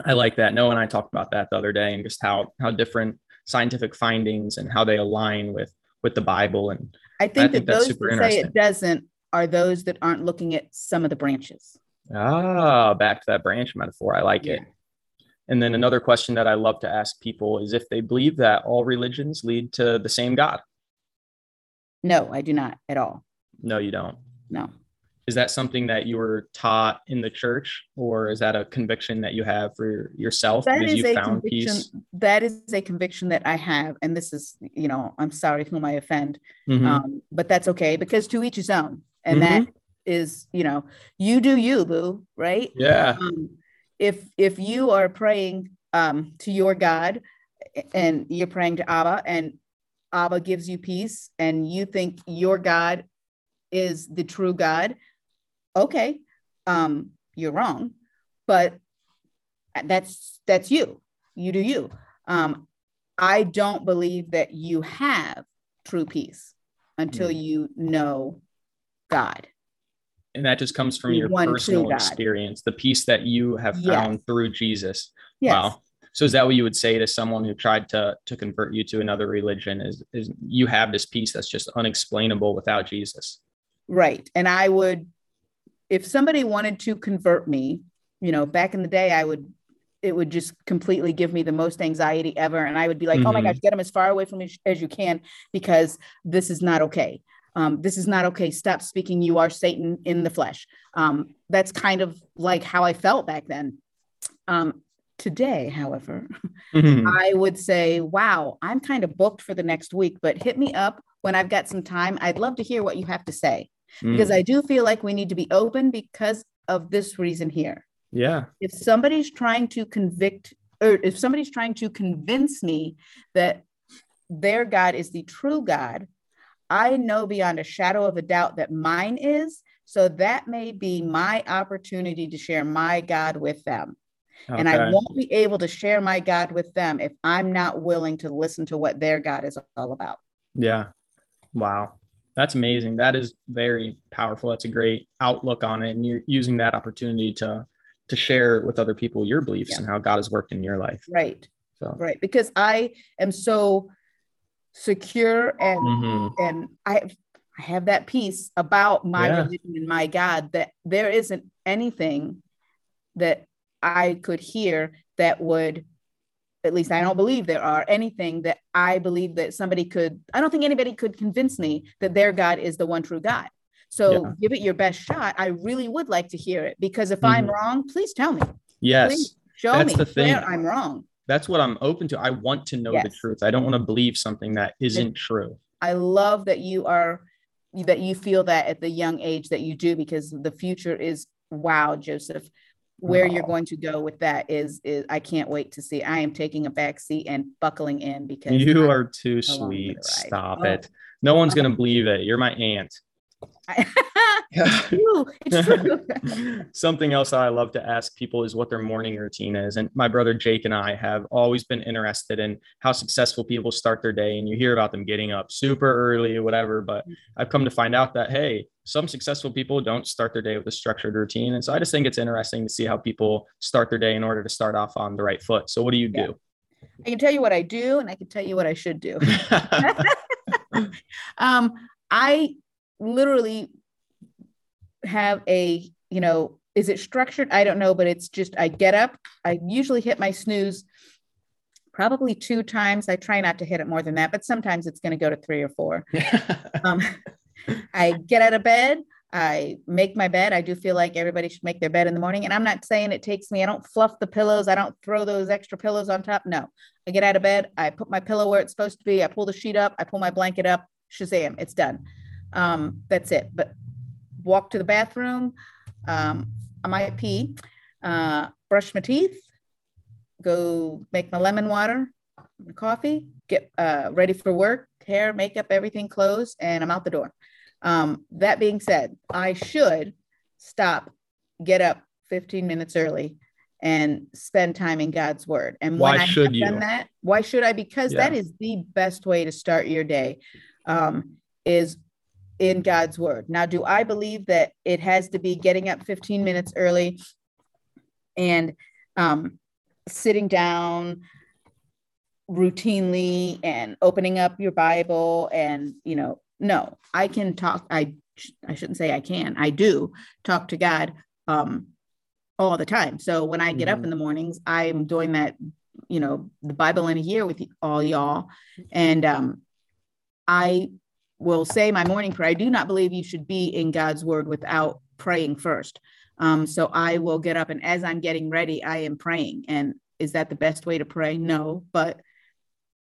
I like that. Noah and I talked about that the other day and just how how different scientific findings and how they align with with the Bible. And I think, I think that those that say it doesn't are those that aren't looking at some of the branches. Ah, back to that branch metaphor. I like yeah. it. And then another question that I love to ask people is if they believe that all religions lead to the same God. No, I do not at all. No, you don't. No. Is that something that you were taught in the church, or is that a conviction that you have for yourself that because you found peace? That is a conviction that I have, and this is, you know, I'm sorry whom I offend, mm-hmm. um, but that's okay because to each his own, and mm-hmm. that is, you know, you do you, boo, right? Yeah. Um, if if you are praying um, to your God, and you're praying to Allah, and Allah gives you peace, and you think your God is the true God, okay, um, you're wrong, but that's that's you. You do you. Um, I don't believe that you have true peace until mm. you know God. And that just comes from your personal experience, the peace that you have found yes. through Jesus. Yes. Wow. So is that what you would say to someone who tried to to convert you to another religion? Is is you have this peace that's just unexplainable without Jesus? Right. And I would if somebody wanted to convert me, you know, back in the day, I would, it would just completely give me the most anxiety ever. And I would be like, mm-hmm. oh my gosh, mm-hmm. get them as far away from me as you can because this is not okay. Um, this is not okay. Stop speaking. You are Satan in the flesh. Um, that's kind of like how I felt back then. Um, today, however, mm-hmm. I would say, wow, I'm kind of booked for the next week, but hit me up when I've got some time. I'd love to hear what you have to say mm. because I do feel like we need to be open because of this reason here. Yeah. If somebody's trying to convict, or if somebody's trying to convince me that their God is the true God, I know beyond a shadow of a doubt that mine is. So that may be my opportunity to share my God with them. Okay. And I won't be able to share my God with them if I'm not willing to listen to what their God is all about. Yeah. Wow. That's amazing. That is very powerful. That's a great outlook on it. And you're using that opportunity to to share with other people your beliefs yeah. and how God has worked in your life. Right. So right. Because I am so secure and mm-hmm. and I I have that peace about my yeah. religion and my God that there isn't anything that I could hear that would at least I don't believe there are anything that I believe that somebody could, I don't think anybody could convince me that their God is the one true God. So yeah. give it your best shot. I really would like to hear it because if mm-hmm. I'm wrong, please tell me. Yes. Please show That's me the thing. where I'm wrong. That's what I'm open to. I want to know yes. the truth. I don't want to believe something that isn't true. I love that you are that you feel that at the young age that you do because the future is wow, Joseph where you're going to go with that is is I can't wait to see. I am taking a back seat and buckling in because you I'm are too sweet. Stop oh. it. No one's gonna believe it. You're my aunt. it's true. It's true. Something else that I love to ask people is what their morning routine is. And my brother Jake and I have always been interested in how successful people start their day. And you hear about them getting up super early or whatever. But I've come to find out that, hey, some successful people don't start their day with a structured routine. And so I just think it's interesting to see how people start their day in order to start off on the right foot. So what do you yeah. do? I can tell you what I do and I can tell you what I should do. um, I literally have a, you know, is it structured? I don't know, but it's just I get up, I usually hit my snooze probably two times. I try not to hit it more than that, but sometimes it's going to go to three or four. um, I get out of bed. I make my bed. I do feel like everybody should make their bed in the morning. And I'm not saying it takes me, I don't fluff the pillows. I don't throw those extra pillows on top. No, I get out of bed. I put my pillow where it's supposed to be. I pull the sheet up. I pull my blanket up. Shazam, it's done. Um, that's it. But walk to the bathroom. Um, I might pee, uh, brush my teeth, go make my lemon water, my coffee, get uh, ready for work, hair, makeup, everything closed, and I'm out the door. Um, that being said, I should stop, get up 15 minutes early, and spend time in God's word. And why when I should you? done that, why should I? Because yeah. that is the best way to start your day. Um, is in God's word. Now, do I believe that it has to be getting up 15 minutes early and um, sitting down routinely and opening up your Bible and, you know, no, I can talk. I I shouldn't say I can. I do talk to God um, all the time. So when I get mm-hmm. up in the mornings, I'm doing that, you know, the Bible in a year with all y'all. And um, I will say my morning prayer. I do not believe you should be in God's word without praying first. Um, so I will get up and as I'm getting ready, I am praying. And is that the best way to pray? No, but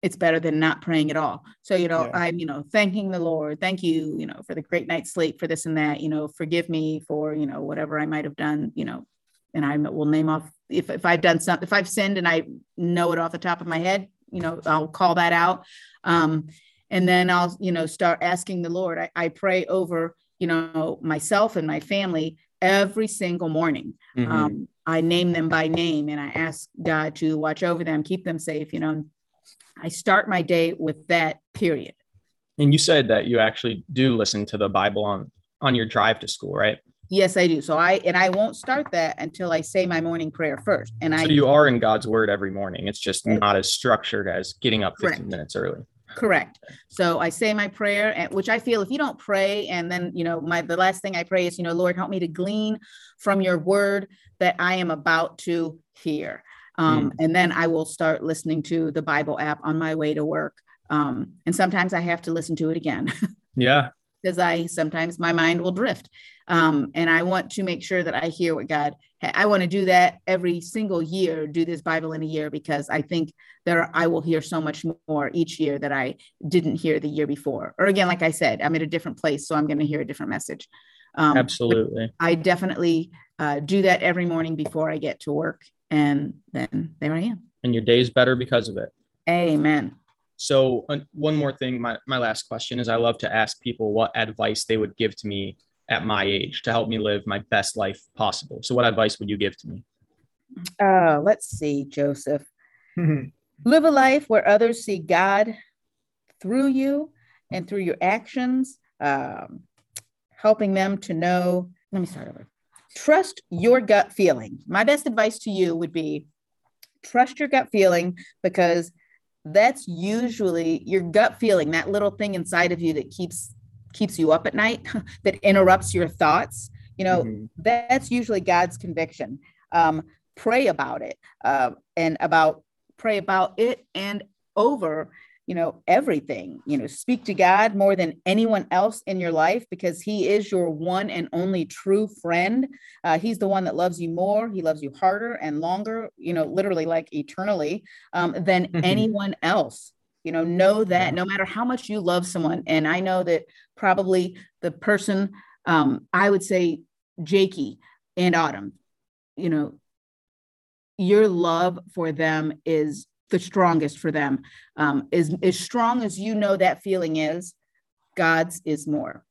it's better than not praying at all. So, you know, yeah. I'm, you know, thanking the Lord. Thank you, you know, for the great night's sleep, for this and that, you know, forgive me for, you know, whatever I might have done, you know, and I will name off if, if I've done something, if I've sinned and I know it off the top of my head, you know, I'll call that out. Um, and then I'll, you know, start asking the Lord. I, I pray over, you know, myself and my family every single morning. Mm-hmm. Um, I name them by name and I ask God to watch over them, keep them safe, you know. I start my day with that period. And you said that you actually do listen to the Bible on on your drive to school, right? Yes, I do. So I and I won't start that until I say my morning prayer first. And so I you are in God's word every morning. It's just not as structured as getting up 15 correct. minutes early. Correct. So I say my prayer, which I feel if you don't pray, and then you know, my the last thing I pray is, you know, Lord, help me to glean from your word that I am about to hear. Um, mm. And then I will start listening to the Bible app on my way to work. Um, and sometimes I have to listen to it again. Yeah. Because I sometimes my mind will drift. Um, and I want to make sure that I hear what God. I want to do that every single year. Do this Bible in a year because I think there I will hear so much more each year that I didn't hear the year before. Or again, like I said, I'm at a different place, so I'm going to hear a different message. Um, Absolutely. I definitely uh, do that every morning before I get to work, and then there I am. And your day's better because of it. Amen. So uh, one more thing, my, my last question is I love to ask people what advice they would give to me at my age to help me live my best life possible. So, what advice would you give to me? Uh, let's see, Joseph. live a life where others see God through you and through your actions, um, helping them to know. Let me start over. Trust your gut feeling. My best advice to you would be trust your gut feeling because that's usually your gut feeling, that little thing inside of you that keeps keeps you up at night, that interrupts your thoughts, you know, mm-hmm. that's usually God's conviction. Um, pray about it uh, and about pray about it and over you know everything you know speak to god more than anyone else in your life because he is your one and only true friend uh, he's the one that loves you more he loves you harder and longer you know literally like eternally um, than mm-hmm. anyone else you know know that no matter how much you love someone and i know that probably the person um, i would say jakey and autumn. You know your love for them is the strongest for them. Um, is as strong as you know that feeling is god's is more.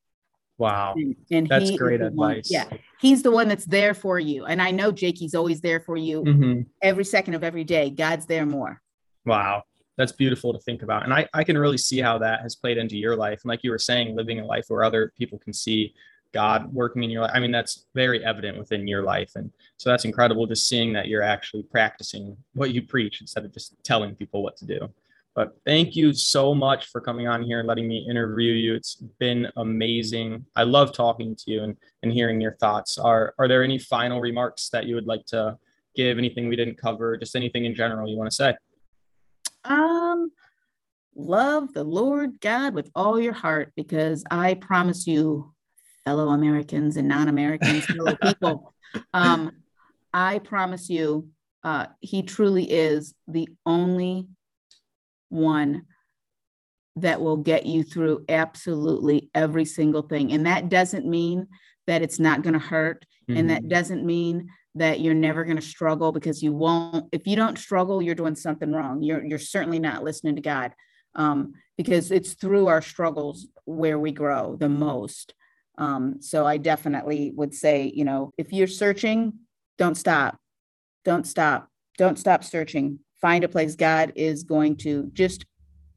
Wow. And, and that's great advice one, yeah he's the one that's there for you. And i know jakey's always there for you mm-hmm. every second of every day. God's there more. Wow that's beautiful to think about. And I, I can really see how that has played into your life. And like you were saying, living a life where other people can see God working in your life. I mean, that's very evident within your life. And so that's incredible just seeing that you're actually practicing what you preach instead of just telling people what to do. But thank you so much for coming on here and letting me interview you. It's been amazing. I love talking to you and, and hearing your thoughts. Are are there any final remarks that you would like to give? Anything we didn't cover? Just anything in general you want to say? Um, love the Lord God with all your heart, because I promise you, fellow Americans and non-Americans, fellow people, um, I promise you, uh, He truly is the only one that will get you through absolutely every single thing. And that doesn't mean that it's not going to hurt. Mm-hmm. And that mm-hmm. doesn't mean that you're never going to struggle because you won't if you don't struggle you're doing something wrong. You're you're certainly not listening to god um, because it's through our struggles where we grow the most. Um, so i definitely would say you know if you're searching don't stop. Don't stop. Don't stop searching. Find a place god is going to just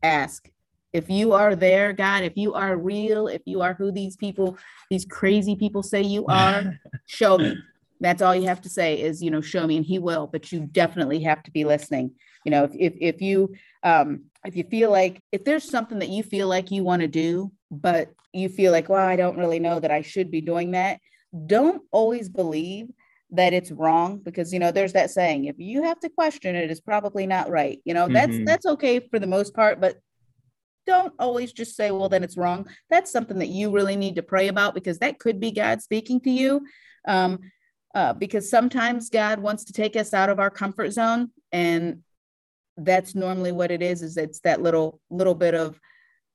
ask. If you are there god if you are real if you are who these people these crazy people say you are show me that's all you have to say is, you know, show me and he will, but you definitely have to be listening. You know, if, if, if you, um, if you feel like, if there's something that you feel like you want to do, but you feel like, well, I don't really know that I should be doing that. Don't always believe that it's wrong because you know there's that saying if you have to question it it's probably not right you know that's mm-hmm. that's okay for the most part but don't always just say well then it's wrong that's something that you really need to pray about because that could be god speaking to you um, uh, because sometimes god wants to take us out of our comfort zone and that's normally what it is is it's that little little bit of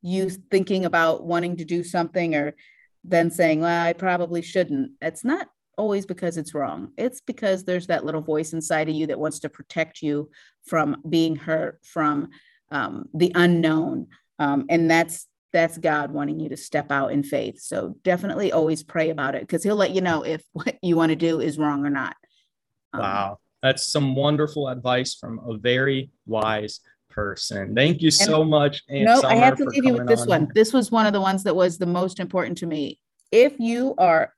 you thinking about wanting to do something or then saying well i probably shouldn't. It's not always because it's wrong. It's because there's that little voice inside of you that wants to protect you from being hurt from um, the unknown. Um, and that's that's god wanting you to step out in faith so definitely always pray about it because he'll let you know if what you want to do is wrong or not um, wow that's some wonderful advice from a very wise person. Thank you so much. Aunt no, Summer, I have to leave you with this on. one. This was one of the ones that was the most important to me. If you are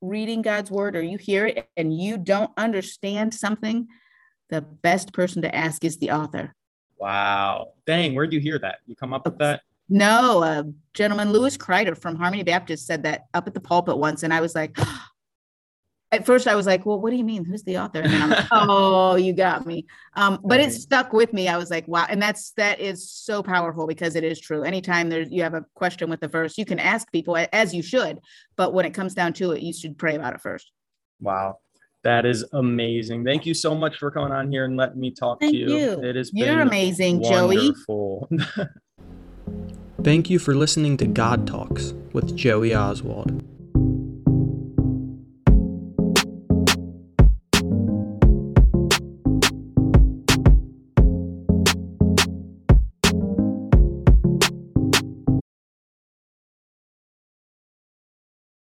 reading God's word or you hear it and you don't understand something, the best person to ask is the author. Wow. Dang, where'd you hear that? You come up with that? No, a gentleman, Lewis Kreider from Harmony Baptist, said that up at the pulpit once. And I was like, at first I was like, well, what do you mean? Who's the author? And then I'm like, oh, you got me. Um, but it stuck with me. I was like, wow. And that's, that is so powerful because it is true. Anytime there's, you have a question with the verse, you can ask people as you should, but when it comes down to it, you should pray about it first. Wow. That is amazing. Thank you so much for coming on here and letting me talk Thank to you. you. It is You're amazing, wonderful. Joey. Thank you for listening to God Talks with Joey Oswald.